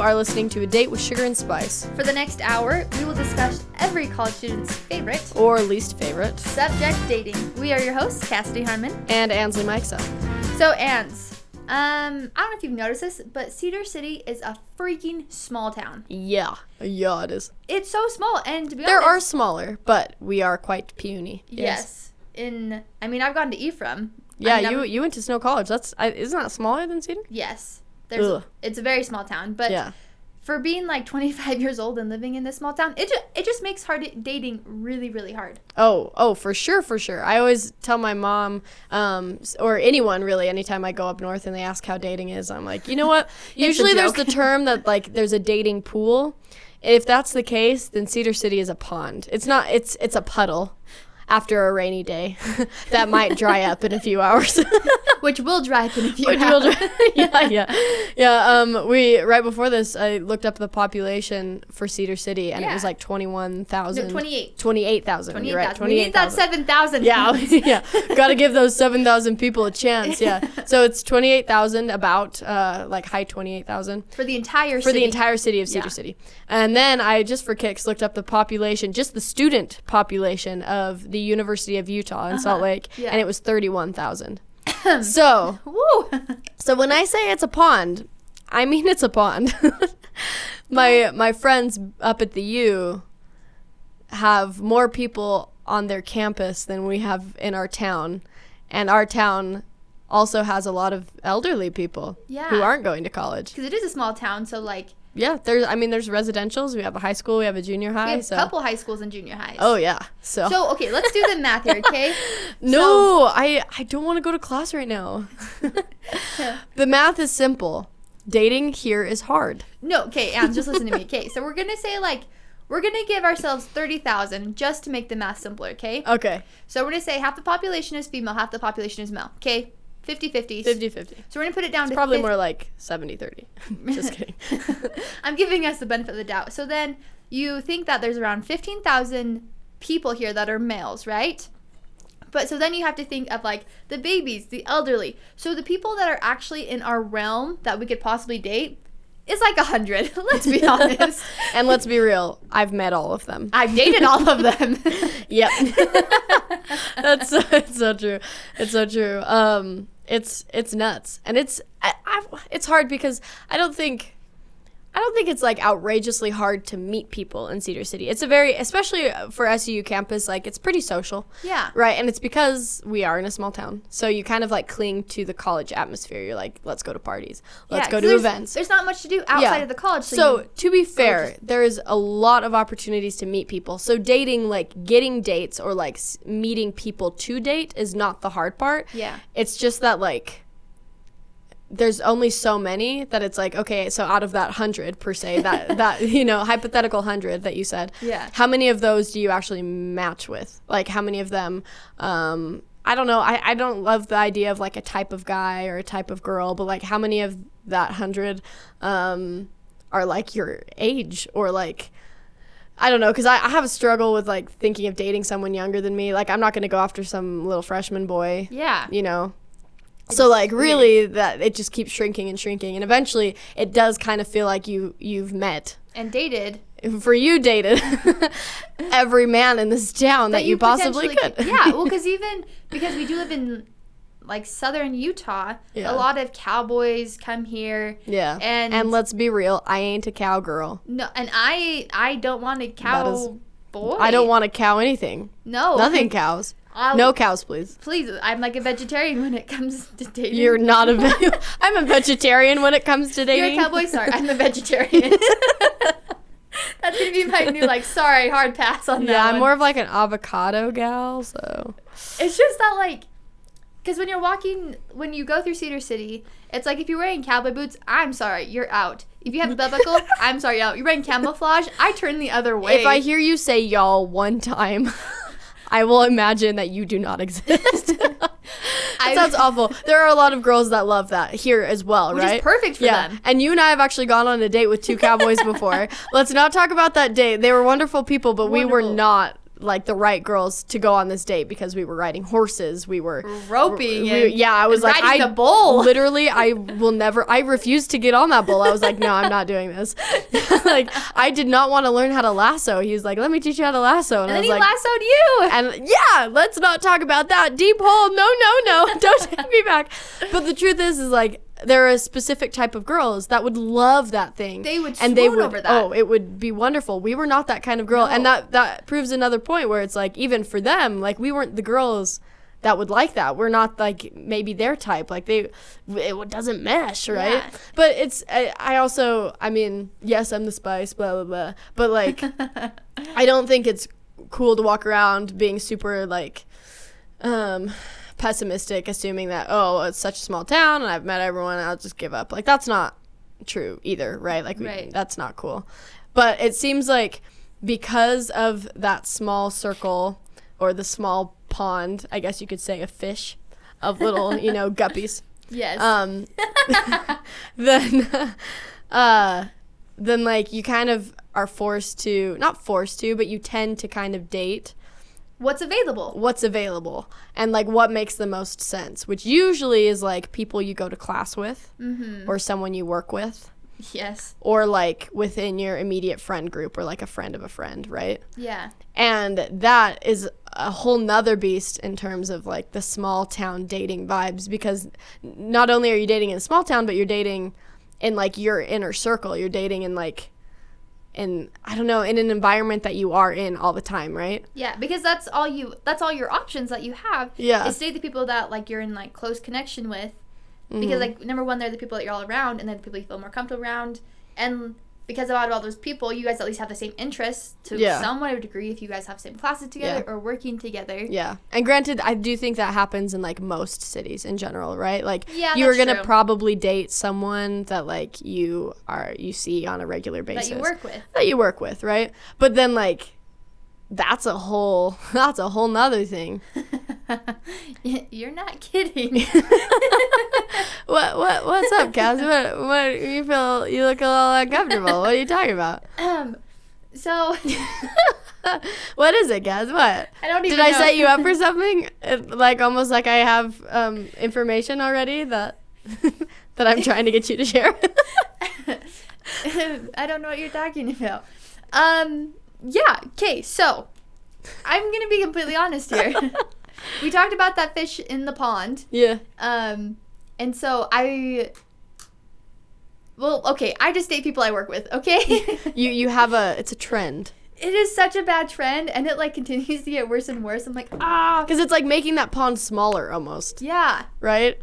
are listening to A Date with Sugar and Spice, For the next hour, we will discuss every college student's favorite or least favorite, subject dating. We are your hosts, Cassidy Harmon. and Ansley Mikesa. So, Ans, um, I don't know if you've noticed this, but Cedar City is a freaking small town. Yeah, yeah, it is. It's so small, and to be There are smaller, but we are quite puny. yes. In, I mean, I've gone to Ephraim. Yeah, you you went to Snow College. That's I, isn't that smaller than Cedar? Yes, there's. Ugh. It's a very small town, but yeah. for being like 25 years old and living in this small town, it just it just makes hard dating really really hard. Oh, oh, for sure, for sure. I always tell my mom, um, or anyone really, anytime I go up north and they ask how dating is, I'm like, you know what? Usually there's the term that like there's a dating pool. If that's the case, then Cedar City is a pond. It's not. It's it's a puddle. After a rainy day, that might dry up in a few hours. Which will dry up in a few Which hours. will dry- yeah, yeah, yeah. Um, we right before this, I looked up the population for Cedar City, and it was like twenty-one thousand. No, 28. Twenty-eight thousand. You're right. 28,000. We need that 7,000. Yeah, yeah. Got to give those 7,000 people a chance. Yeah. So it's 28,000 about uh like high 28,000 for the entire for city. the entire city of Cedar Yeah. City. And then I just for kicks looked up the population, just the student population of the University of Utah in Salt Lake, Uh-huh. Yeah. and it was 31,000. so, Woo! so when I say it's a pond, I mean it's a pond. my my friends up at the U have more people on their campus than we have in our town, and our town also has a lot of elderly people who aren't going to college. Because it is a small town, so like Yeah, there's I mean there's residentials. We have a high school, we have a junior high. we have so a couple high schools and junior highs. oh yeah, so, So okay, let's do the math here, okay? no, I I don't want to go to class right now. the math is simple. Dating here is hard. No, okay, Anne, just listen to me. Okay, so we're gonna say like we're gonna give ourselves thirty thousand just to make the math simpler, okay? Okay, So we're gonna say half the population is female, half the population is male. Okay? 50-50. 50-50. So we're gonna put it down to Probably 50 more like 70-30. Just kidding. I'm giving us the benefit of the doubt. So then you think that there's around 15,000 people here that are males, right? But so then you have to think of like the babies, the elderly. So the people that are actually in our realm that we could possibly date is like a hundred. Let's be honest. and let's be real, I've met all of them. I've dated all of them. Yep. That's so, it's so true. It's so true. Um, it's it's nuts, and it's I, I, it's hard because I don't think I don't think it's like outrageously hard to meet people in Cedar City. It's a very, especially for SU campus, like it's pretty social. Yeah. Right, and it's because we are in a small town, so you kind of like cling to the college atmosphere. You're like, let's go to parties, let's Yeah, go to there's- events. There's not much to do outside of the college. So, So, to be fair, just- there is a lot of opportunities to meet people. So dating, like getting dates or like meeting people to date, is not the hard part. Yeah. It's just that like there's only so many that it's like okay, so out of that hundred per se, that that you know hypothetical hundred that you said, Yeah. how many of those do you actually match with? Like how many of them? Um, I don't know. I, I don't love the idea of like a type of guy or a type of girl, but like how many of that hundred um, are like your age or like I don't know because I, I have a struggle with like thinking of dating someone younger than me. Like I'm not gonna go after some little freshman boy, yeah. you know. So like really that it just keeps shrinking and shrinking and eventually it does kind of feel like you you've met And dated. for you dated every man in this town that, you, possibly potentially could. Yeah, well, because even because we do live in like southern Utah, Yeah. a lot of cowboys come here. yeah. And- and let's be real, I ain't a cowgirl. No, and I I don't want a cow is- boy. I don't want to cow anything. no Nothing cows. I'll- no cows, please. Please, I'm like a vegetarian when it comes to dating. You're not a. Ve- I'm a vegetarian when it comes to dating. You're a cowboy. Sorry, I'm a vegetarian. That's gonna be my new like. Sorry, hard pass on that. Yeah, I'm one. more of like an avocado gal. So It's just that like, because when you're walking, when you go through Cedar City, it's like if you're wearing cowboy boots, I'm sorry, you're out. If you have a belt buckle, I'm sorry, you're out. You're wearing camouflage, I turn the other way. if I hear you say y'all one time, I will imagine that you do not exist. I- That sounds awful. There are a lot of girls that love that here as well, Which is right? perfect for yeah. them. And you and I have actually gone on a date with two cowboys before. Let's not talk about that date. They were wonderful people, but we were not like the right girls to go on this date because we were riding horses. We were Roping we- yeah, I was like, I the bull. Literally, I will never. I refused to get on that bull. I was like, no, I'm not doing this. like, I did not want to learn how to lasso. He was like, let me teach you how to lasso, and, And I then was he like, lassoed you. and yeah, let's not talk about that deep hole. No, no, no, don't take me back. But the truth is, is like there are a specific type of girls that would love that thing. They would and they would. over that. Oh, it would be wonderful. We were not that kind of girl, and that that proves another point where it's like even for them, like we weren't the girls that would like that. We're not like maybe their type. Like they, it doesn't mesh, right? Yeah. But it's. I, I also. I mean, yes, I'm the spice. Blah blah blah. But like. I don't think it's cool to walk around being super like um pessimistic assuming that oh it's such a small town and I've met everyone I'll just give up. Like that's not true either, right? Like we, Right. that's not cool. But it seems like because of that small circle or the small pond, I guess you could say a fish of little, you know, guppies yes. um then uh then like you kind of are forced to not forced to but you tend to kind of date What's available? what's available and like what makes the most sense which usually is like people you go to class with Mm-hmm. or someone you work with Yes. or like within your immediate friend group or like a friend of a friend right Yeah. and that is a whole nother beast in terms of like the small town dating vibes because not only are you dating in a small town but you're dating in like your inner circle you're dating in like in i don't know in an environment that you are in all the time right Yeah, because that's all you that's all your options that you have. Yeah. Is date the people that like you're in like close connection with. Mm-hmm. Because like number one, they're the people that you're all around and they're the people you feel more comfortable around. And because of out of all those people, you guys at least have the same interests to Yeah. some way or degree if you guys have same classes together Yeah. or working together. yeah and granted i do think that happens in like most cities in general right like Yeah, you are gonna true. probably date someone that like you are you see on a regular basis That you work with. that you work with, right? But then like that's a whole that's a whole nother thing. You're not kidding. What what what's up, Cass? What what you feel you look a little uncomfortable. What are you talking about? um, so what is it, Cass? What? I don't even Did I know. set you up for something? It- like almost like I have um, information already that that I'm trying to get you to share. I don't know what you're talking about. Um, yeah. Okay, so I'm gonna be completely honest here. We talked about that fish in the pond. yeah. Um, and so I. Well, okay, I just date people I work with, okay? You you have a it's a trend. it is such a bad trend, and it like continues to get worse and worse. I'm like, ah, Because it's like making that pond smaller almost, yeah. right?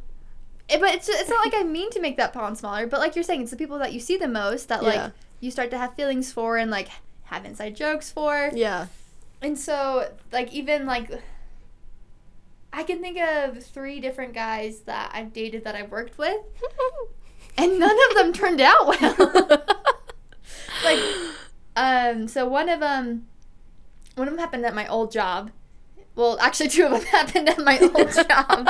It- but it's it's not like I mean to make that pond smaller, but like you're saying, it's the people that you see the most that Yeah. like you start to have feelings for and like have inside jokes for. Yeah. And so, like, even like, I can think of three different guys that I've dated that I've worked with, and none of them turned out well. like, um, so one of them, one of them happened at my old job. Well, actually, two of them happened at my old job.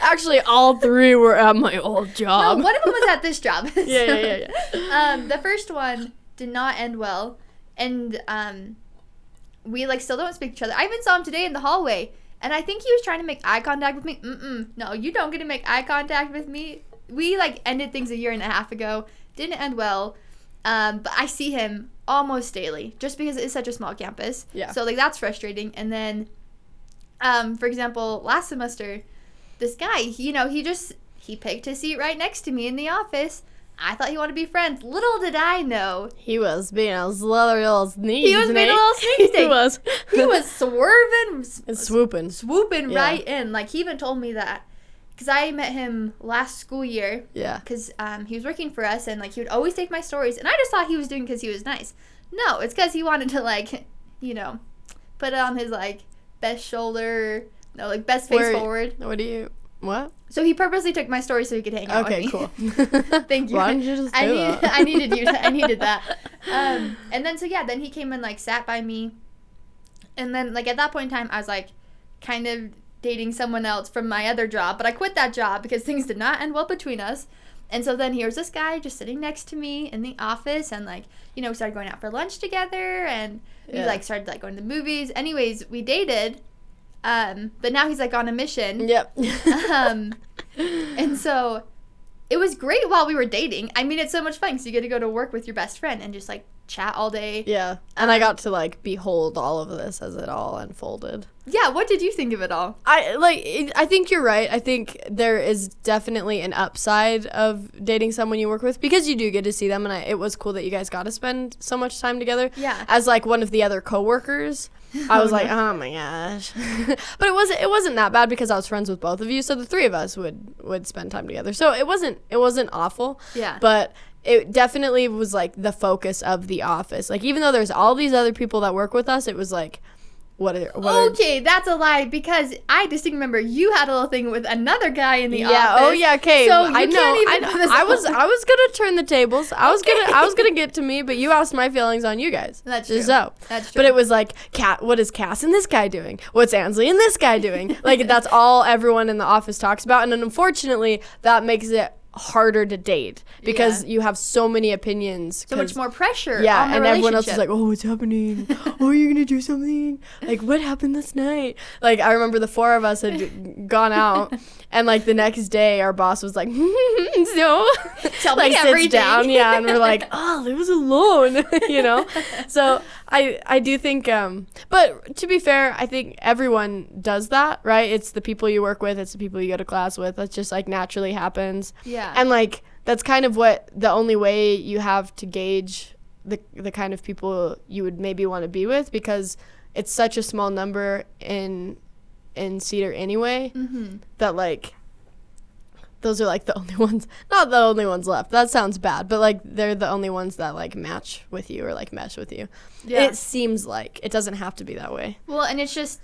Actually, all three were at my old job. No, one of them was at this job. yeah, yeah, yeah, yeah. um, the first one did not end well, and um, we like still don't speak to each other. I even saw him today in the hallway, and I think he was trying to make eye contact with me. Mm-mm, no, you don't get to make eye contact with me. We like ended things a year and a half ago. Didn't end well, um, but I see him almost daily, just because it is such a small campus. Yeah. So like that's frustrating. And then, um, for example, last semester, this guy, he- you know, he just he picked his seat right next to me in the office. I thought he wanted to be friends. Little did I know He was being a sluther little sneak. He was being a little sneak he was. he was swerving, And swooping. swooping Yeah. right in. Like he even told me that because I met him last school year Yeah. because um, he was working for us and like he would always take my stories and I just thought he was doing because he was nice. No, it's because he wanted to like, you know, put it on his like best shoulder, no, like best face Where- forward. What do you? What? So he purposely took my story so he could hang out Okay, with cool. Thank you. Why didn't you just I do need? I needed you. To, I needed that. Um, and then so yeah, then he came and like sat by me, and then like at that point in time, I was like, kind of dating someone else from my other job, but I quit that job because things did not end well between us. And so then here's this guy just sitting next to me in the office, and like you know, we started going out for lunch together, and we Yeah. like started like going to the movies. Anyways, we dated, um, but now he's like on a mission. Yep. um, and so it was great while we were dating. I mean, it's so much fun because you get to go to work with your best friend and just like chat all day. yeah. And I got to like behold all of this as it all unfolded. Yeah, what did you think of it all? I like I think you're right. I think there is definitely an upside of dating someone you work with because you do get to see them and I, it was cool that you guys got to spend so much time together. Yeah. As like one of the other coworkers, I was Oh, like, "Oh my gosh." but it wasn't it wasn't that bad because I was friends with both of you, so the three of us would would spend time together. So it wasn't it wasn't awful. Yeah. But it definitely was like the focus of the office. Like even though there's all these other people that work with us, it was like what are what are Okay, that's a lie because I distinctly remember you had a little thing with another guy in the office. Oh, yeah. office. Oh yeah. Okay. So I you know. can't even I, this I was. I was gonna turn the tables. I was gonna. I was gonna get to me, but you asked my feelings on you guys. That's Just true. So. That's But it was like, Cat. What is Cass and this guy doing? What's Ansley and this guy doing? like that's all everyone in the office talks about, and unfortunately, that makes it harder to date because Yeah. you have so many opinions. so much more pressure. Yeah, and everyone else is like, "Oh, what's happening? oh, are you gonna do something? Like, what happened this night?" Like, I remember the four of us had gone out, and like the next day, our boss was like, "So, Tell me like sits everything. down, yeah," and we're like, "Oh, it was alone," you know. So I I do think, um, but to be fair, I think everyone does that, right? It's the people you work with, it's the people you go to class with. That's just like naturally happens. Yeah. And like that's kind of what the only way you have to gauge the the kind of people you would maybe want to be with because it's such a small number in in Cedar anyway mm-hmm. that like those are like the only ones not the only ones left that sounds bad but like they're the only ones that like match with you or like mesh with you Yeah. it seems like it doesn't have to be that way Well, and it's just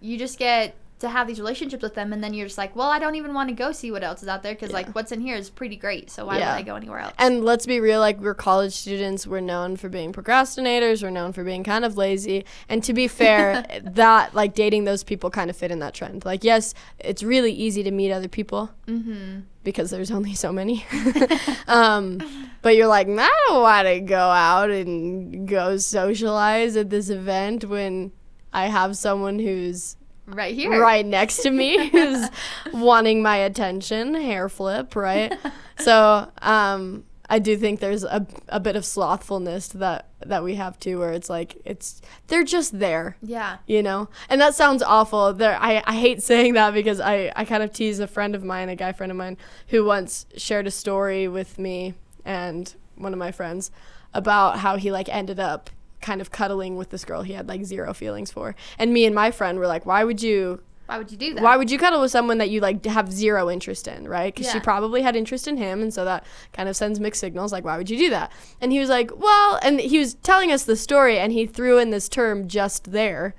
you just get to have these relationships with them, and then you're just like, well, I don't even want to go see what else is out there because Yeah. like what's in here is pretty great. So why Yeah. would I go anywhere else? And let's be real, like we're college students, we're known for being procrastinators, we're known for being kind of lazy. And to be fair, that like dating those people kind of fit in that trend. Like yes, it's really easy to meet other people mm-hmm. because there's only so many. um, but you're like, I don't want to go out and go socialize at this event when I have someone who's Right here. right next to me who's wanting my attention, hair flip, right? so, um, I do think there's a, a bit of slothfulness that that we have too, where it's like it's they're just there, Yeah. you know. And that sounds awful. There, I, I hate saying that because I I kind of tease a friend of mine, a guy friend of mine, who once shared a story with me and one of my friends about how he like ended up kind of cuddling with this girl he had like zero feelings for. And me and my friend were like, why would you Why would you do that? why would you cuddle with someone that you like have zero interest in, right? Because she probably had interest in him, and so that kind of sends mixed signals. Like, why would you do that? And he was like, well, and he was telling us the story, and he threw in this term "just there,"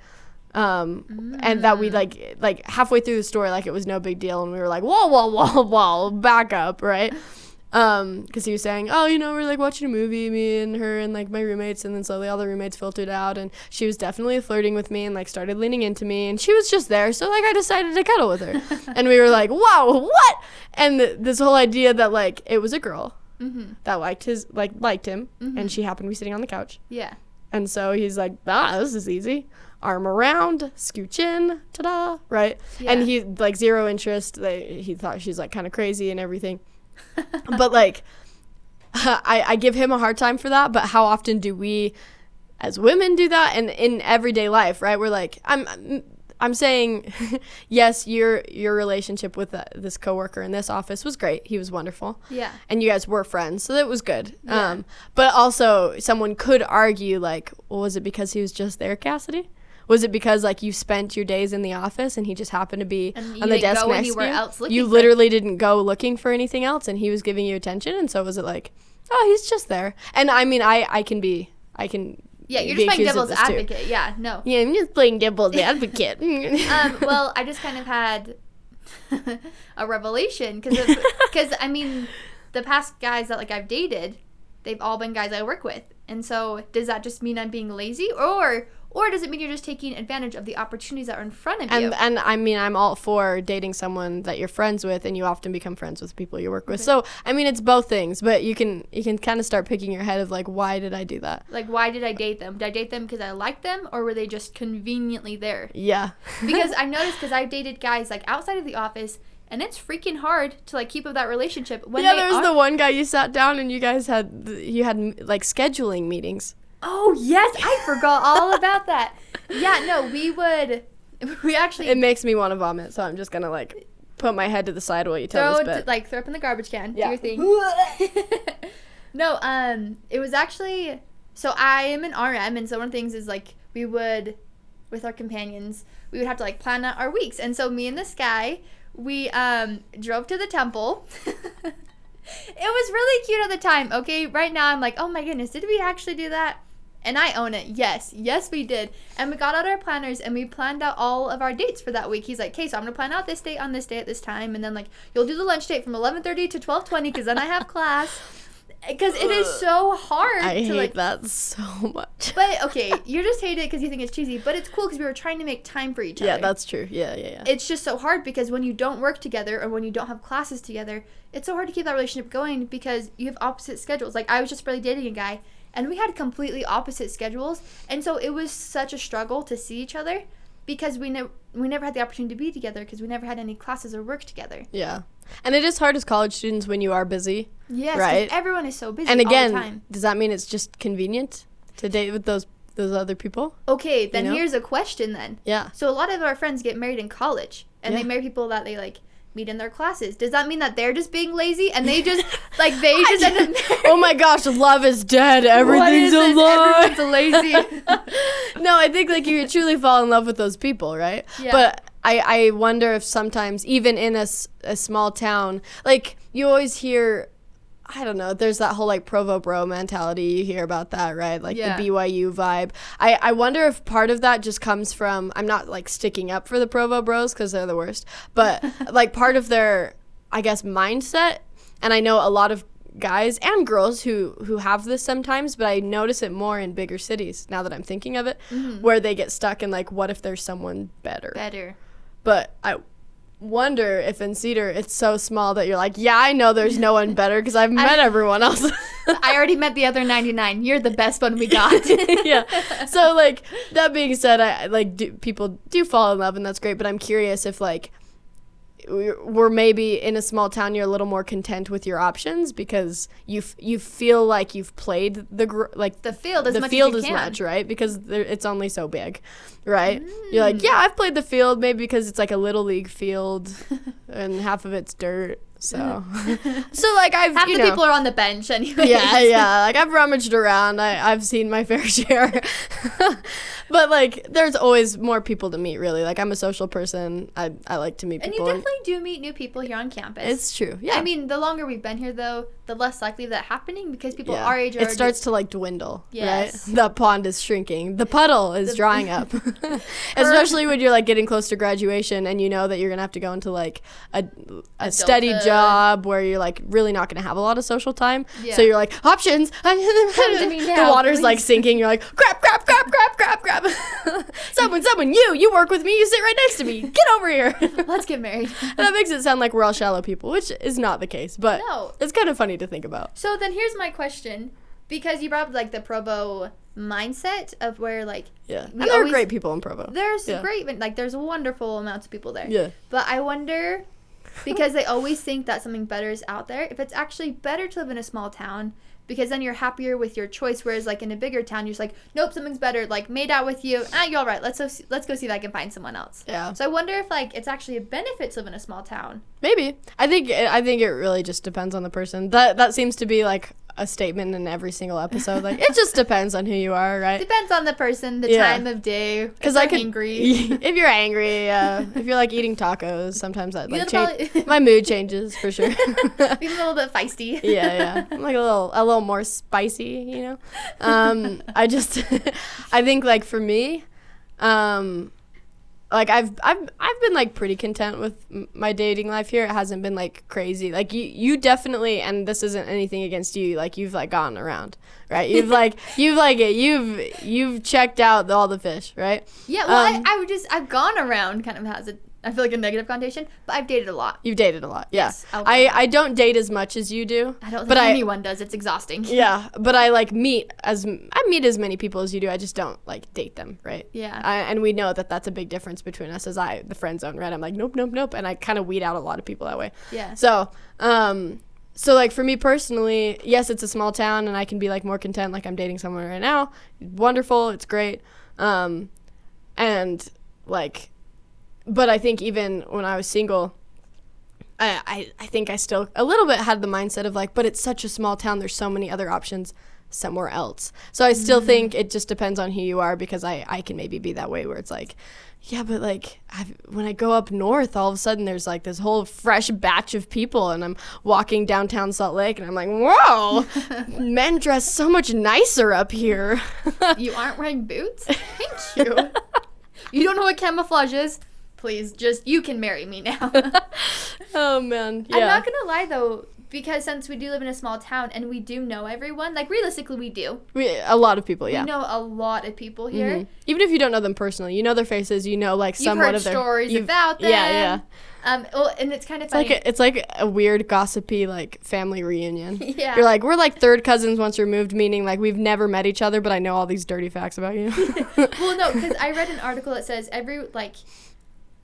um, and that we like like halfway through the story, like it was no big deal, and we were like, whoa, whoa, whoa, whoa, back up, right? Um, because he was saying, oh, you know, we're like watching a movie, me and her and like my roommates, and then slowly all the roommates filtered out, and she was definitely flirting with me and like started leaning into me, and she was just there, so like I decided to cuddle with her, and we were like, wow, what? And th- this whole idea that like it was a girl mm-hmm. that liked his like liked him, Mhm. and she happened to be sitting on the couch, Yeah. and so he's like, ah, this is easy. Arm around, scooch in, ta-da, right? And Yeah. he like zero interest. They, he thought she's like kind of crazy and everything. but like, I I give him a hard time for that. But how often do we, as women, do that? And in everyday life, right? We're like, I'm. I'm saying, yes, your your relationship with uh, this coworker in this office was great. He was wonderful Yeah. and you guys were friends, so that was good. Yeah. Um, but also, someone could argue, like, well, was it because he was just there, Cassidy? Was it because like you spent your days in the office and he just happened to be And on the desk next to you? you literally didn't go looking for anything else, and he was giving you attention. And so was it like, oh, he's just there? And I mean, I I can be, I can. Yeah, you're just playing devil's too. advocate. Yeah, no. Yeah, I'm just playing devil's advocate. um, well, I just kind of had a revelation because because I mean, the past guys that like I've dated, they've all been guys I work with, and so does that just mean I'm being lazy, or or does it mean you're just taking advantage of the opportunities that are in front of you? and and I mean I'm all for dating someone that you're friends with and you often become friends with people you work with. So I mean it's both things, but you can you can kind of start picking your head of like why did I do that? like, why did I date them? Did I date them because I liked them, or were they just conveniently there? Yeah. Because I noticed because I've dated guys like outside of the office, and it's freaking hard to like keep up that relationship when yeah, there was are- the one guy you sat down and you guys had you had like scheduling meetings. Oh yes, I forgot all about that. Yeah, no, we would. We actually It makes me want to vomit, so I'm just gonna like put my head to the side while you tell throw this bit. like throw up in the garbage can. Yeah. Do your thing. no, um, it was actually so I am an RM, and so one of the things is like we would, with our companions, we would have to like plan out our weeks, and so me and this guy, we um drove to the temple. it was really cute at the time. Okay, right now I'm like, oh my goodness, did we actually do that? And I own it. Yes, yes, we did. And we got out our planners and we planned out all of our dates for that week. He's like, okay, so I'm gonna plan out this date on this day at this time, and then like you'll do the lunch date from 11:30 to 12:20 because then I have class. Because it is so hard I to hate like. that so much. But okay, you just hate it because you think it's cheesy. But it's cool because we were trying to make time for each yeah, other. Yeah, that's true. Yeah, yeah, yeah. it's just so hard because when you don't work together or when you don't have classes together, it's so hard to keep that relationship going because you have opposite schedules. Like I was just barely dating a guy and we had completely opposite schedules, and so it was such a struggle to see each other because we never we never had the opportunity to be together because we never had any classes or work together. yeah. And it is hard as college students when you are busy. Yes, Right. everyone is so busy And all the again, does that mean it's just convenient to date with those those other people? Okay, then know? here's a question then. Yeah. So a lot of our friends get married in college, and they marry people that they like meet in their classes. Does that mean that they're just being lazy and they just like they just end up? oh my gosh, love is dead. Everything's a lie. Everyone's lazy. no, I think like you truly fall in love with those people, right? Yeah. But I, I wonder if sometimes, even in a, a small town, like you always hear, I don't know, there's that whole like Provo bro mentality. You hear about that, right? Like Yeah. the BYU vibe. I, I wonder if part of that just comes from, I'm not like sticking up for the Provo bros because they're the worst, but like part of their, I guess, mindset. And I know a lot of guys and girls who who have this sometimes but i notice it more in bigger cities now that i'm thinking of it mm-hmm. where they get stuck in like what if there's someone better Better. but i wonder if in cedar it's so small that you're like yeah i know there's no one better because i've met everyone else I already met the other 99. You're the best one we got. yeah so like that being said i I, like do, people do fall in love and that's great but i'm curious if like we're maybe in a small town you're a little more content with your options because you f- you feel like you've played the gr- like The field as the much field as as you can. much right? Because it's only so big right? You're mm. like yeah i've played the field maybe because it's like a little league field and half of it's dirt so so like i've Half you the know, people are on the bench anyway. yeah, yeah. Like I've rummaged around. I, I've seen my fair share. but like there's always more people to meet really. Like I'm a social person. I, I like to meet people. And you definitely do meet new people here on campus. it's true. Yeah. I mean, the longer we've been here, though, the less likely that happening because people yeah. our age are. it starts to like dwindle. Yes. Right? The pond is shrinking. The puddle is The- drying up. Especially when you're like getting close to graduation and you know that you're gonna have to go into like a, a steady Adulthood. Job where you're like really not gonna have a lot of social time. Yeah. So you're like options. to the water's like sinking. You're like crap, crap, crap, crap, crap, crap. someone, someone, you, you work with me. You sit right next to me. Get over here. Let's get married. And that makes it sound like we're all shallow people, which is not the case. But No. it's kind of funny to think about. So then here's my question, because you brought up like the Provo mindset of where like Yeah, and there are great people in Provo. there's Yeah. great like there's wonderful amounts of people there. Yeah. But I wonder because they always think that something better is out there. If it's actually better to live in a small town because then you're happier with your choice whereas like in a bigger town you're just like nope something's better like made out with you ah you're all right let's go see, let's go see if I can find someone else. Yeah. So I wonder if like it's actually a benefit to live in a small town. Maybe. I think I think it really just depends on the person. That that seems to be like a statement in every single episode. Like it just depends on who you are, right? Depends on the person, the Yeah. time of day. Because if I they're could, angry. if you're angry, uh, if you're like eating tacos, sometimes that like change, probably- my mood changes for sure. Being a little bit feisty. yeah, yeah. I'm like a little a little more spicy, you know. Um, I just I think like for me, um, like I've I've I've been like pretty content with m- my dating life here. It hasn't been like crazy. Like you you definitely and this isn't anything against you. Like you've like gone around, right? You've like you've like you've you've checked out all the fish, right? Yeah, well, Um, I, I would just I've gone around kind of has a I feel like a negative connotation, but I've dated a lot. You've dated a lot. Yeah. Yes, I I don't date as much as you do. I don't think but I anyone does. It's exhausting. yeah, but I like meet as I meet as many people as you do. I just don't like date them, right? Yeah. I, and we know that that's a big difference between us as I the friend zone, right? I'm like nope, nope, nope, and I kind of weed out a lot of people that way. Yeah. So, um, so like for me personally, yes, it's a small town, and I can be like more content. Like I'm dating someone right now, wonderful, it's great, um, and like, but I think even when I was single. I, I, I think I still a little bit had the mindset of like, but it's such a small town. There's so many other options somewhere else. So I still mm-hmm. think it just depends on who you are because I, I can maybe be that way where it's like, yeah, but like I've, when I go up north, all of a sudden there's like this whole fresh batch of people, and I'm walking downtown Salt Lake, and I'm like, whoa, men dress so much nicer up here. you aren't wearing boots? Thank you. you don't know what camouflage is? Please, just you can marry me now. oh man, yeah. I'm not gonna lie though, because since we do live in a small town and we do know everyone, like realistically we do. we, a lot of people, yeah. We know a lot of people here. Mhm. Even if you don't know them personally, you know their faces, you know like You've heard of their stories about them. Yeah, yeah. Um, well, and it's kind of It's funny. like a, it's like a weird gossipy like family reunion. Yeah. You're like we're like third cousins once removed, meaning like we've never met each other, but I know all these dirty facts about you. well, no, because I read an article that says every like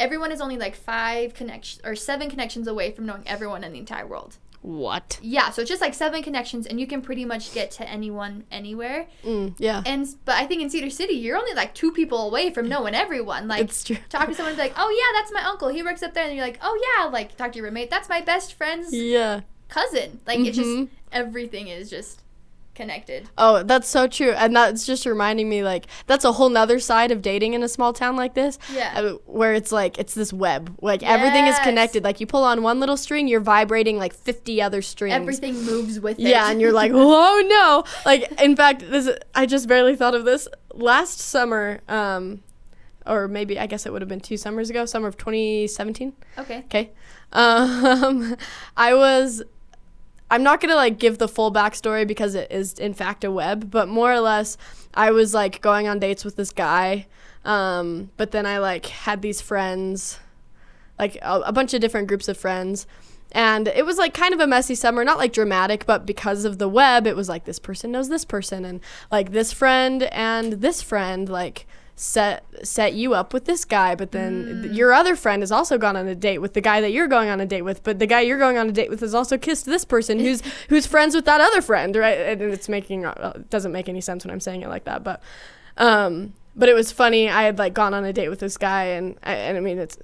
everyone is only like five connections or seven connections away from knowing everyone in the entire world. what? Yeah, so it's just like seven connections, and you can pretty much get to anyone anywhere. Mm, yeah. And but I think in Cedar City, you're only like two people away from knowing everyone. Like It's true. talk to someone like, oh yeah, that's my uncle. He works up there, and you're like, oh yeah, like talk to your roommate. That's my best friend's Yeah. cousin. Like it's just everything is just connected. Oh, that's so true. And that's just reminding me like that's a whole nother side of dating in a small town like this. Yeah. uh, Where it's like it's this web. Like everything is connected. Like you pull on one little string, you're vibrating like 50 other strings. Everything moves with it. Yeah, and you're like, whoa, no! Like, in fact, this I just barely thought of this last summer, um, or maybe I guess it would have been two summers ago, summer of 2017. okay. Okay, um, I was. I'm not gonna like give the full backstory because it is in fact a web, but more or less, I was like going on dates with this guy, um, but then I like had these friends, like a, a bunch of different groups of friends, and it was like kind of a messy summer, not like dramatic, but because of the web, it was like this person knows this person, and like this friend and this friend like set set you up with this guy, but then th- your other friend has also gone on a date with the guy that you're going on a date with, but the guy you're going on a date with has also kissed this person who's who's friends with that other friend, right? And it's making uh, it doesn't make any sense when I'm saying it like that, but um, but it was funny. I had like gone on a date with this guy, and I, and I mean it's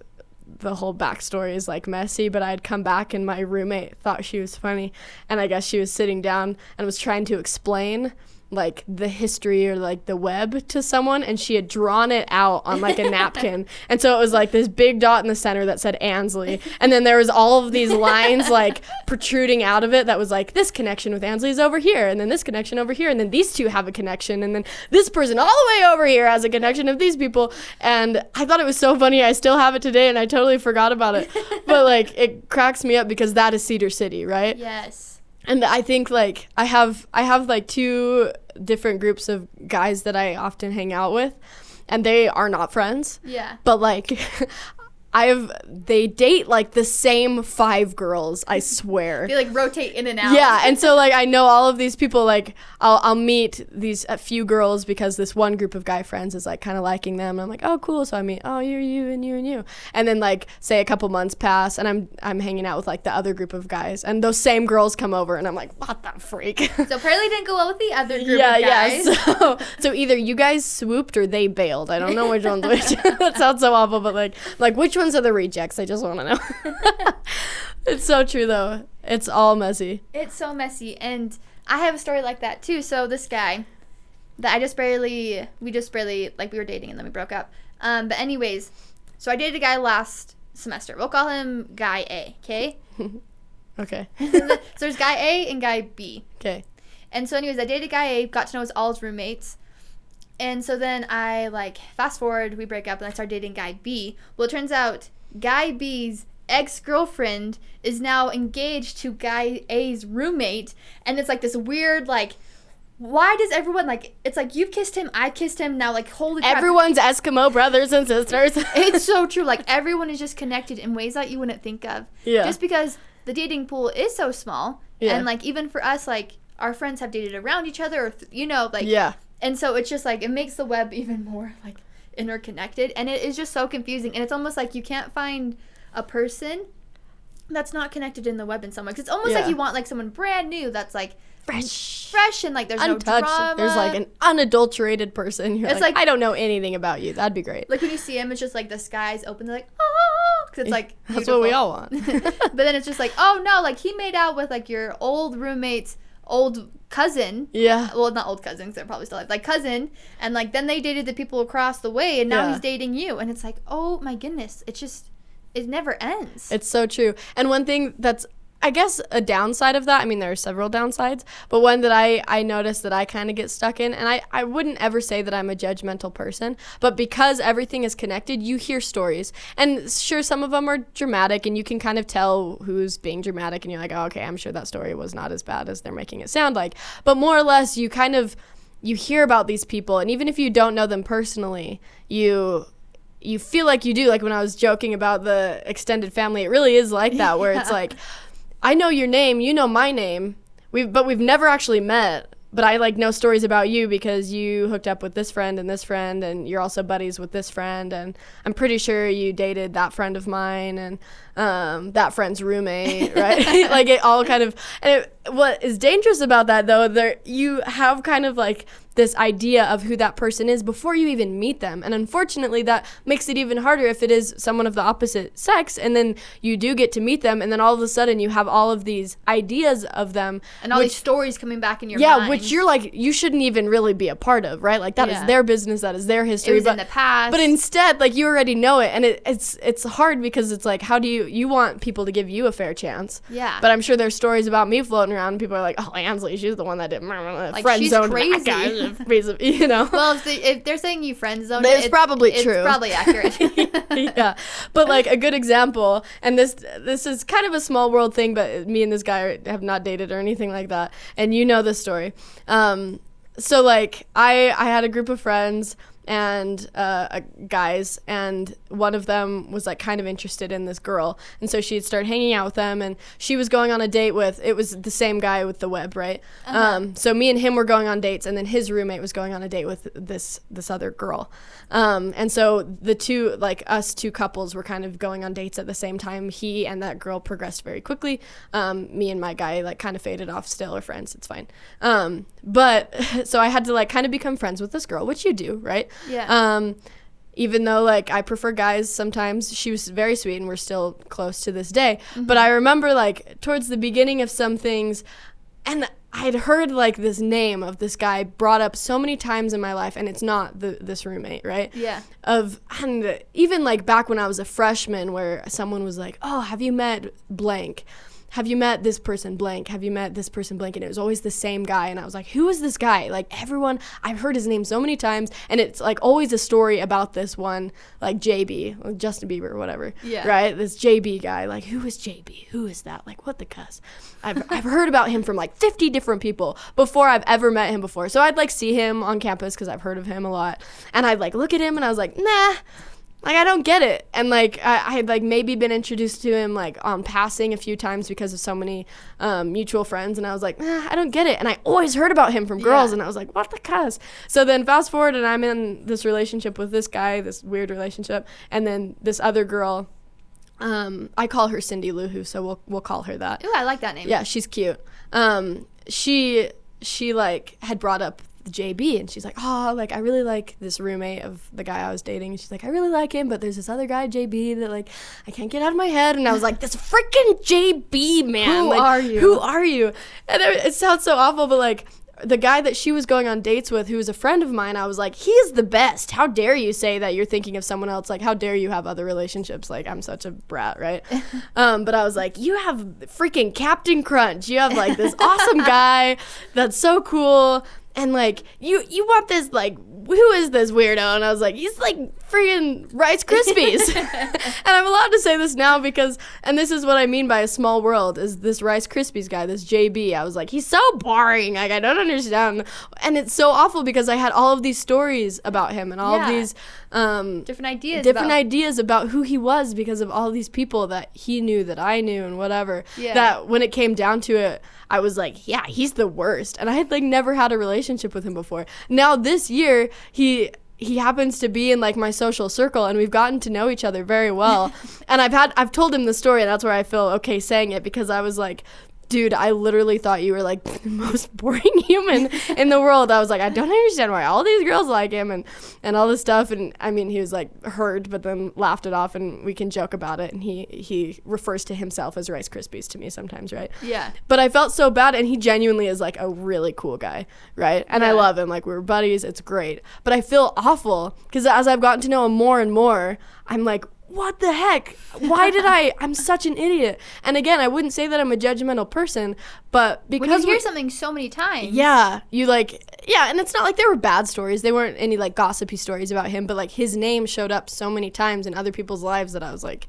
the whole backstory is like messy, but I had come back and my roommate thought she was funny, and I guess she was sitting down and was trying to explain like the history or like the web to someone and she had drawn it out on like a napkin. And so it was like this big dot in the center that said Ansley. And then there was all of these lines like protruding out of it that was like this connection with Ansley is over here and then this connection over here and then these two have a connection and then this person all the way over here has a connection of these people. And I thought it was so funny. I still have it today and I totally forgot about it. But like it cracks me up because that is Cedar City right? Yes. And I think like I have I have like two different groups of guys that I often hang out with and they are not friends Yeah. but like I have they date like the same five girls I swear They like rotate in and out. yeah, and so like I know all of these people. Like I'll I'll meet these a few girls because this one group of guy friends is like kind of liking them. And I'm like, oh cool. So I meet oh you're you and you and you, and then like say a couple months pass and I'm I'm hanging out with like the other group of guys, and those same girls come over, and I'm like, what the freak. So apparently didn't go well with the other group yeah, of guys. yeah. So, so either you guys swooped or they bailed. I don't know which one's which. that sounds so awful, but like, like which ones are the rejects? I just want to know. it's so true though. It's all messy. It's so messy, and I have a story like that too. So this guy that I just barely, we just barely like we were dating and then we broke up. Um, but anyways, so I dated a guy last semester. We'll call him Guy A. Okay. Okay. so there's Guy A and Guy B. Okay. And so, anyways, I dated Guy A, got to know his all his roommates. And so then I like fast forward, we break up, and I start dating guy B. Well, it turns out guy B's ex girlfriend is now engaged to guy A's roommate, and it's like this weird like. Why does everyone like? It's like you've kissed him, I kissed him. Now, like, holy crap! Everyone's Eskimo brothers and sisters. it's so true. Like everyone is just connected in ways that you wouldn't think of. Yeah. Just because the dating pool is so small, Yeah. and like even for us, like our friends have dated around each other, or th- you know, like yeah. And so it's just like it makes the web even more like interconnected, and it is just so confusing. And it's almost like you can't find a person that's not connected in the web in some way. 'Cause it's almost like you want like someone brand new that's like Fresh. fresh and like there's Untouched. no drama. There's like an unadulterated person. You're It's like, like- I don't know anything about you. That'd be great. like when you see him, it's just like the sky's open. They're like, ah, oh, because it's like That's what we all want. but then it's just like, oh no, like he made out with like your old roommate's old cousin. yeah. Well, not old cousins, they're probably still alive. Like cousin, and like then they dated the people across the way, and now Yeah. he's dating you, and it's like, oh my goodness, it just it never ends. It's so true. And one thing that's I guess a downside of that, I mean there are several downsides, but one that I I noticed that I kind of get stuck in and I I wouldn't ever say that I'm a judgmental person, but because everything is connected, you hear stories. And sure some of them are dramatic and you can kind of tell who's being dramatic and you're like, oh, "Okay, I'm sure that story was not as bad as they're making it sound like." But more or less you kind of you hear about these people and even if you don't know them personally, you you feel like you do like when i was joking about the extended family it really is like that where it's like i know your name you know my name. We've but we've never actually met. But i like know stories about you because you hooked up with this friend and this friend and you're also buddies with this friend and i'm pretty sure you dated that friend of mine and um, that friend's roommate right like it all kind of and it, what is dangerous about that though there you have kind of like this idea of who that person is before you even meet them. And unfortunately, that makes it even harder if it is someone of the opposite sex. And then you do get to meet them, and then all of a sudden you have all of these ideas of them. and all which, these stories coming back in your mind. yeah, mind. which you're like, you shouldn't even really be a part of, right? Like, that is Yeah. their business, that is their history. it was but in the past. but instead, like you already know it, and it, it's it's hard because it's like, how do you you want people to give you a fair chance? yeah, But I'm sure there's stories about me floating around. And people are like, "Oh, Ansley, she's the one that did like, friend zone. she's crazy. that guy." You know. well, if, they, if they're saying you friend zone, It's probably it's true. probably accurate. yeah, but like a good example, and this this is kind of a small world thing, but me and this guy have not dated or anything like that, and you know this story. Um, so like I I had a group of friends and uh, guys, and one of them was like kind of interested in this girl, and so she'd start hanging out with them, and she was going on a date with it was the same guy with the web, right? Um, so me and him were going on dates, and then his roommate was going on a date with this this other girl, um, and so the two like us two couples were kind of going on dates at the same time. He and that girl progressed very quickly. Um, me and my guy like kind of faded off. Still are friends. It's fine. Um, but so I had to like kind of become friends with this girl, which you do, right? Yeah. Um, even though like I prefer guys sometimes, she was very sweet and we're still close to this day. But I remember like towards the beginning of some things, and I'd heard like this name of this guy brought up so many times in my life, and it's not the this roommate, right? yeah, Of and even like back when I was a freshman, where someone was like, "Oh, have you met blank?" Have you met this person blank? Have you met this person blank? And it was always the same guy. And I was like, who is this guy? Like everyone, I've heard his name so many times. And it's like always a story about this one, like JB, Justin Bieber or whatever. Yeah. Right? This JB guy. Like, who is JB? Who is that? Like, what the cuss? I've, I've heard about him from like 50 different people before I've ever met him before. So I'd like see him on campus because I've heard of him a lot. And I'd like look at him and I was like, nah like I don't get it. And like I, I had like maybe been introduced to him like on passing a few times because of so many um, mutual friends, and I was like, nah, I don't get it. And I always heard about him from girls, Yeah. and I was like, what the cuss? So then fast forward, and I'm in this relationship with this guy, this weird relationship, and then this other girl. Um, I call her Cindy Lou Who, so we'll we'll call her that. ooh, I like that name. Yeah, she's cute. Um, she she like had brought up the JB, and she's like, oh, like I really like this roommate of the guy I was dating. And she's like, I really like him, but there's this other guy JB that like I can't get out of my head. And I was like, this freaking JB man, Who like, are you? Who are you? And it, it sounds so awful, but like. The guy that she was going on dates with, who was a friend of mine, I was like, he is the best. How dare you say that you're thinking of someone else? Like, how dare you have other relationships? Like, I'm such a brat, right? um, but I was like, you have freaking Captain Crunch. You have like this awesome guy that's so cool. And like you you want this like who is this weirdo? And I was like, he's like freaking Rice Krispies. and I'm allowed to say this now because, and this is what I mean by a small world, is this Rice Krispies guy, this JB. I was like, he's so boring. Like, I don't understand. And it's so awful because I had all of these stories about him and all of these um, Different ideas. different about- ideas about who he was because of all these people that he knew that I knew and whatever. Yeah. That when it came down to it, I was like, yeah, he's the worst. And I had like never had a relationship with him before. Now this year, he he happens to be in like my social circle and we've gotten to know each other very well. and I've had I've told him the story and that's where I feel okay saying it because I was like Dude, I literally thought you were like the most boring human in the world. I was like, I don't understand why all these girls like him and, and all this stuff. And I mean, he was like hurt, but then laughed it off, and we can joke about it. And he he refers to himself as Rice Krispies to me sometimes, right? Yeah. But I felt so bad, and he genuinely is like a really cool guy, right? And I love him. Like we were buddies. It's great. But I feel awful because as I've gotten to know him more and more, I'm like, what the heck? Why did I? I'm such an idiot. And again, I wouldn't say that I'm a judgmental person, but When because you hear something so many times. yeah, you like yeah, and it's not like there were bad stories. They weren't any like gossipy stories about him, but like his name showed up so many times in other people's lives that I was like,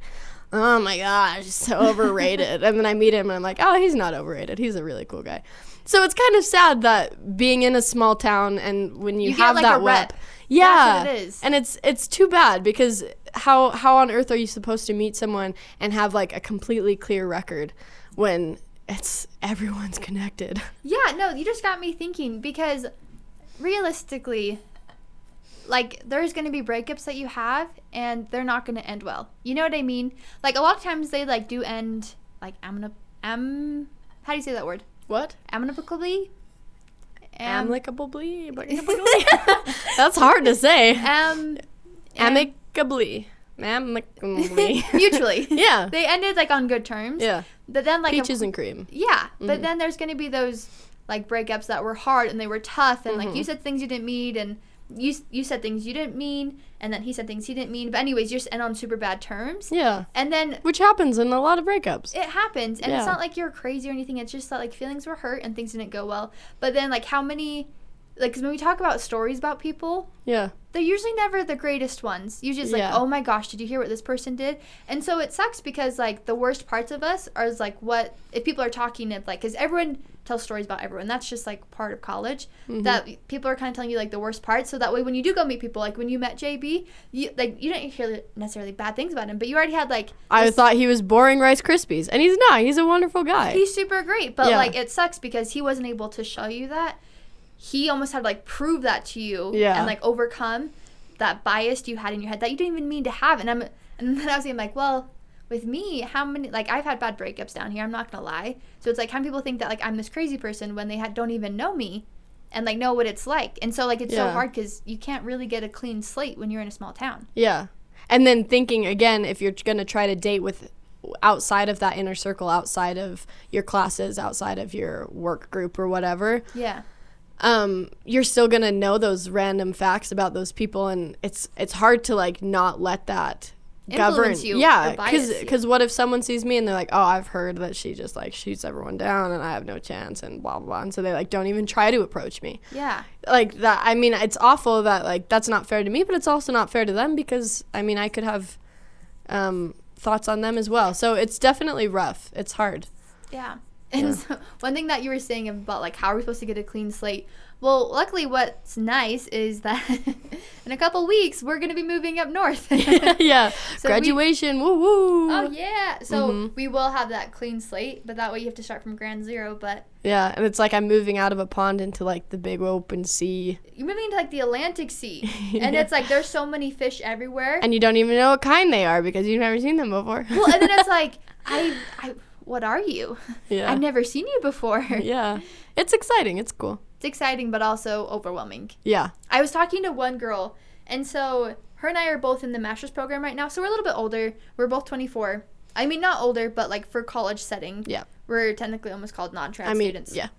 "Oh my gosh, he's so overrated." and then I meet him and I'm like, "Oh, he's not overrated. He's a really cool guy." So it's kind of sad that being in a small town and when you, You have like, that rep, yeah, it is. and it's it's too bad because how how on earth are you supposed to meet someone and have like a completely clear record when it's everyone's connected? Yeah, no, you just got me thinking because realistically, like there's going to be breakups that you have and they're not going to end well. You know what I mean? Like a lot of times they like do end like amicably. Am how do you say that word? What? Amicably? Am- Amicably. That's hard to say. um Amicably. Amicably. mutually. yeah. They ended like on good terms. Yeah. But then like a- Peaches and cream. Yeah, Mm-hmm. but then there's going to be those like breakups that were hard and they were tough and like you Mm-hmm. said things you didn't mean and you you said things you didn't mean and then he said things he didn't mean. But anyways, you just end on super bad terms. Yeah. And then Which happens in a lot of breakups. it happens and Yeah. it's not like you're crazy or anything. It's just that like feelings were hurt and things didn't go well. But then like how many like 'cause when we talk about stories about people, Yeah. they're usually never the greatest ones. You just like, Yeah. oh my gosh, did you hear what this person did? And so it sucks because like the worst parts of us are is, like what if people are talking of like because everyone tells stories about everyone. That's just like part of college. Mm-hmm. That people are kind of telling you like the worst parts, so that way when you do go meet people, like when you met JB, you like you didn't hear necessarily bad things about him, but you already had like I this- thought he was boring Rice Krispies, and he's not. He's a wonderful guy. he's super great, but Yeah. like it sucks because he wasn't able to show you that. He almost had to like prove that to you Yeah. and like overcome that bias you had in your head that you didn't even mean to have. And I'm and then I was thinking like, well, with me, how many like I've had bad breakups down here. I'm not gonna lie. So it's like how many people think that like I'm this crazy person when they had, don't even know me, and like know what it's like. And so like it's so hard because you can't really get a clean slate when you're in a small town. yeah. And then thinking again, if you're gonna try to date with outside of that inner circle, outside of your classes, outside of your work group or whatever, Yeah. Um, you're still gonna know those random facts about those people, and it's it's hard to like not let that govern you Yeah, you. because what if someone sees me and they're like, oh, I've heard that she just like shoots everyone down, and I have no chance, and blah blah blah, and so they like don't even try to approach me. Yeah. Like that. I mean, it's awful that like that's not fair to me, but it's also not fair to them because I mean, I could have um, thoughts on them as well. So it's definitely rough. It's hard. Yeah. And so one thing that you were saying about like how are we supposed to get a clean slate? Well, luckily what's nice is that in a couple weeks we're going to be moving up north. yeah. So we- Graduation. woo woo. oh yeah. So Mhm. we will have that clean slate, but that way you have to start from ground zero, but Yeah, and it's like I'm moving out of a pond into like the big open sea, you're moving into like the Atlantic Sea. And it's like there's so many fish everywhere. and you don't even know what kind they are because you've never seen them before. well, and then it's like I I what are you? yeah, I've never seen you before. yeah, it's exciting. It's cool. It's exciting but also overwhelming. Yeah, I was talking to one girl, and so her and I are both in the master's program right now. So we're a little bit older. We're both 24. I mean, not older, but like for college setting. Yeah. We're technically almost called non-trans I mean, students. yeah,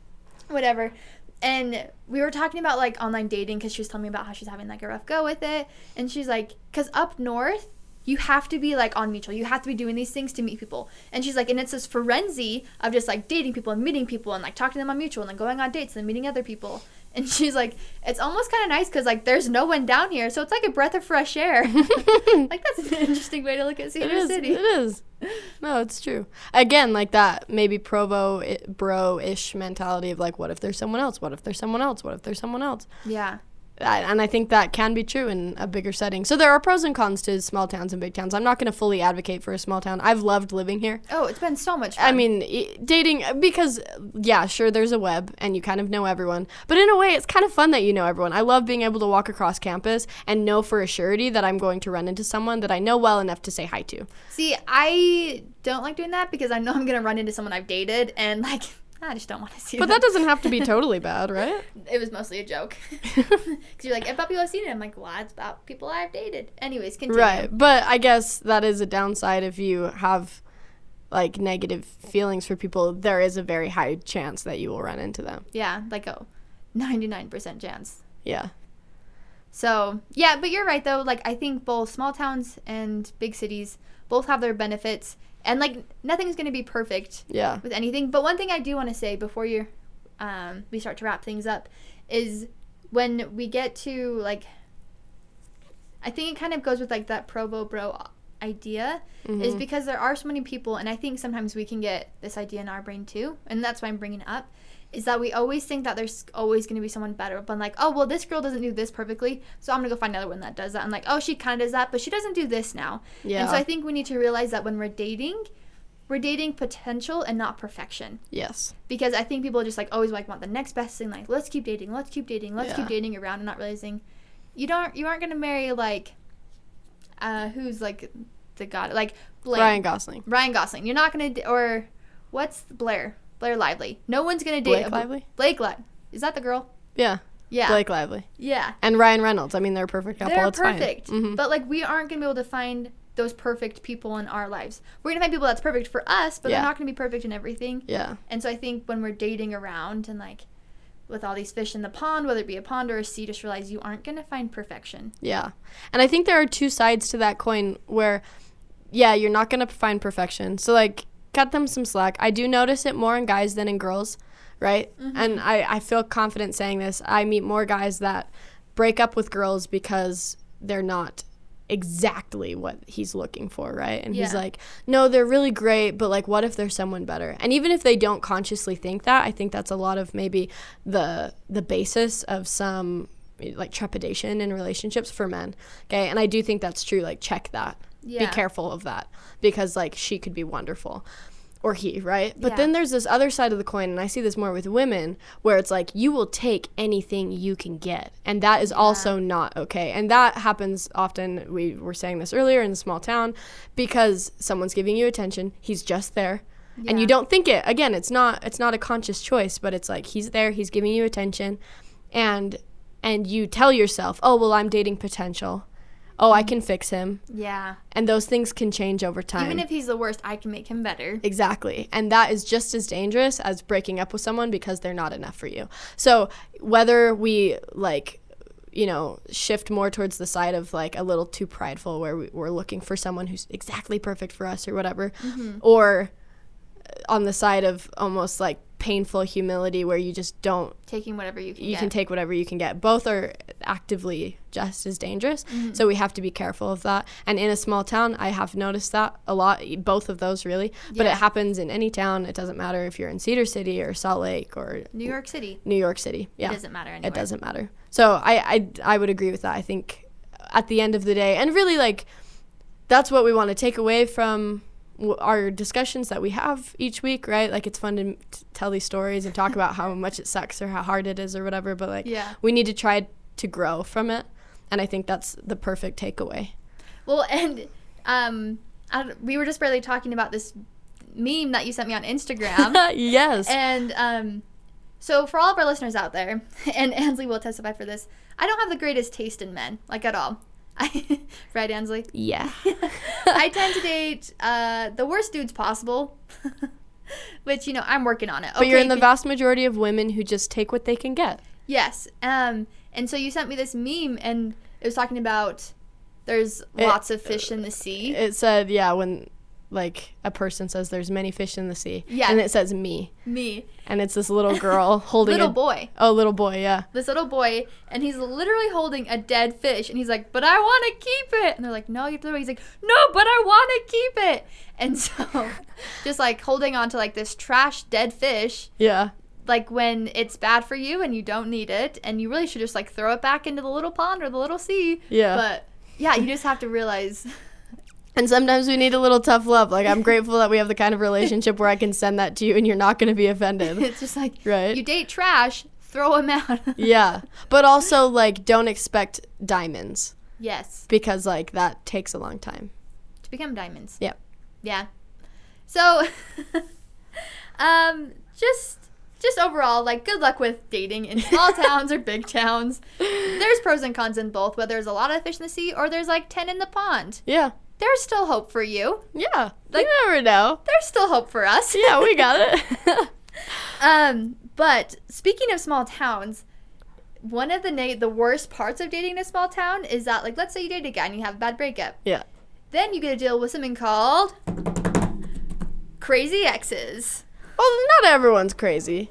Whatever. And we were talking about like online dating because she was telling me about how she's having like a rough go with it. And she's like, because up north, you have to be like on mutual. You have to be doing these things to meet people. And she's like, and it's this frenzy of just like dating people and meeting people and like talking to them on mutual and then going on dates and then meeting other people. And she's like, it's almost kind of nice because like there's no one down here, so it's like a breath of fresh air. like that's an interesting way to look at Cedar It is. City. It is. No, it's true. Again, like that maybe provo bro ish mentality of like, what if there's someone else? What if there's someone else? What if there's someone else? Yeah. And I think that can be true in a bigger setting. So there are pros and cons to small towns and big towns. I'm not going to fully advocate for a small town. I've loved living here. Oh, it's been so much fun. I mean, dating because yeah, sure, there's a web and you kind of know everyone, but in a way, it's kind of fun that you know everyone. I love being able to walk across campus and know for a surety that I'm going to run into someone that I know well enough to say hi to. See, I don't like doing that because I know I'm gonna run into someone I've dated, and like I just don't want to see. It. But them. that doesn't have to be totally bad, right? It was mostly a joke. Because you're like, about people I've seen it. I'm like, well, it's about people I've dated. Anyways, continue. Right. But I guess that is a downside if you have like negative feelings for people. There is a very high chance that you will run into them. Yeah, like a 99% chance. Yeah. So, yeah, but you're right, though. Like, I think both small towns and big cities both have their benefits. And, like, nothing's going to be perfect Yeah. with anything. But one thing I do want to say before you, um, we start to wrap things up is when we get to, like, I think it kind of goes with, like, that Provo Bro idea is Mhm. because there are so many people and i think sometimes we can get this idea in our brain too and that's why i'm bringing it up is that we always think that there's always going to be someone better but like oh well this girl doesn't do this perfectly so i'm going to go find another one that does that and like oh she kind of does that but she doesn't do this now Yeah. and so i think we need to realize that when we're dating we're dating potential and not perfection yes. because i think people just like always like want the next best thing like let's keep dating let's keep dating let's keep dating around and not realizing you don't you aren't going to marry like uh who's like the god like Blaine. Ryan Gosling. Ryan Gosling. You're not gonna or what's Blair? Blair Lively. No one's gonna date Blake a- Lively? Blake Lively. Is that the girl? Yeah. Yeah. Blake Lively. Yeah. And Ryan Reynolds. I mean, they're a perfect couple. They're it's perfect. Mhm. But like we aren't gonna be able to find those perfect people in our lives. We're gonna find people that's perfect for us, but Yeah. they're not gonna be perfect in everything. yeah. And so I think when we're dating around and like with all these fish in the pond, whether it be a pond or a sea, just realize you aren't gonna find perfection. Yeah. And I think there are two sides to that coin where, yeah, you're not going to find perfection. So, like, cut them some slack. I do notice it more in guys than in girls, right? Mm-hmm. And I, I feel confident saying this. I meet more guys that break up with girls because they're not exactly what he's looking for, right? And he's like, no, they're really great, but like, what if there's someone better? And even if they don't consciously think that, I think that's a lot of maybe the the basis of some like trepidation in relationships for men. Okay, and I do think that's true. Like, check that. Yeah. Be careful of that because like she could be wonderful. Or he, right? But Yeah. then there's this other side of the coin, and I see this more with women, where it's like you will take anything you can get, and that is also not okay. And that happens often. We were saying this earlier in a small town, because someone's giving you attention. He's just there, and you don't think it. Again, it's not it's not a conscious choice, but it's like he's there. He's giving you attention, and and you tell yourself, oh well, I'm dating potential. Oh, I can fix him, Yeah. and those things can change over time. Even if he's the worst, I can make him better. Exactly. And that is just as dangerous as breaking up with someone because they're not enough for you. So, whether we like, you know, shift more towards the side of like a little too prideful where we, we're looking for someone who's exactly perfect for us or whatever, mm-hmm. or uh, on the side of almost like painful humility where you just don't Taking whatever you can you get. can take whatever you can get. Both are actively just as dangerous. Mm-hmm. So we have to be careful of that. And in a small town, I have noticed that a lot, both of those really. But it happens in any town. It doesn't matter if you're in Cedar City or Salt Lake or New York City. New York City. Yeah. It doesn't matter anywhere. It doesn't matter. So I, I, I would agree with that. I think at the end of the day, and really like that's what we want to take away from our discussions that we have each week, right? Like it's fun to, to tell these stories and talk about how much it sucks or how hard it is or whatever, but like Yeah. we need to try to grow from it. And I think that's the perfect takeaway. Well, and um, I we were just barely talking about this meme that you sent me on Instagram. yes. and um, so for all of our listeners out there, and Ansley will testify for this, I don't have the greatest taste in men, like at all. I, right, Ansley? yeah. I tend to date uh, the worst dudes possible. Which you know I'm working on it. But you're in the vast majority of women who just take what they can get. Yes. Um, and so you sent me this meme, and it was talking about there's It- lots of fish in the sea. It said, yeah, when like a person says there's many fish in the sea. Yeah. And it says me. Me, And it's this little girl holding little a boy. Oh, little boy, yeah. This little boy, and he's literally holding a dead fish, and he's like, "But I want to keep it." And they're like, "No, you throw it." He's like, "No, but I want to keep it." And so, just like holding on to like this trash dead fish, Yeah. like when it's bad for you and you don't need it, and you really should just like throw it back into the little pond or the little sea. Yeah. But yeah, you just have to realize. And sometimes we need a little tough love. Like I'm grateful that we have the kind of relationship where I can send that to you and you're not going to be offended. It's just like Right. you date trash, throw them out. yeah. But also like don't expect diamonds yes, because like that takes a long time. to become diamonds. Yep. Yeah. So, um, just just overall, like, good luck with dating in small towns or big towns. There's pros and cons in both. Whether there's a lot of fish in the sea or there's like ten in the pond, Yeah. There's still hope for you. Yeah. Like- you never know. There's still hope for us. Yeah, we got it. Um, but speaking of small towns, one of the na- the worst parts of dating in a small town is that, like, let's say you date a guy and you have a bad breakup. yeah. Then you get to deal with something called crazy exes. Well, not everyone's crazy.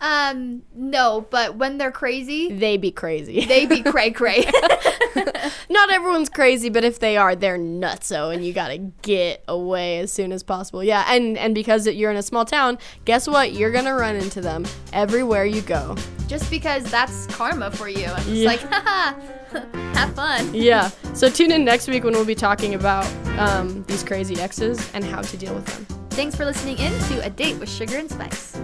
Um, no, but when they're crazy, They be crazy. they be cray cray. not everyone's crazy, but if they are, they're nutso, and you gotta get away as soon as possible. Yeah, and and because you're in a small town, guess what? You're gonna run into them everywhere you go. Just because that's karma for you. I'm just Yeah. like, haha, have fun. Yeah. So tune in next week when we'll be talking about um, these crazy exes and how to deal with them. Thanks for listening in to A Date with Sugar and Spice.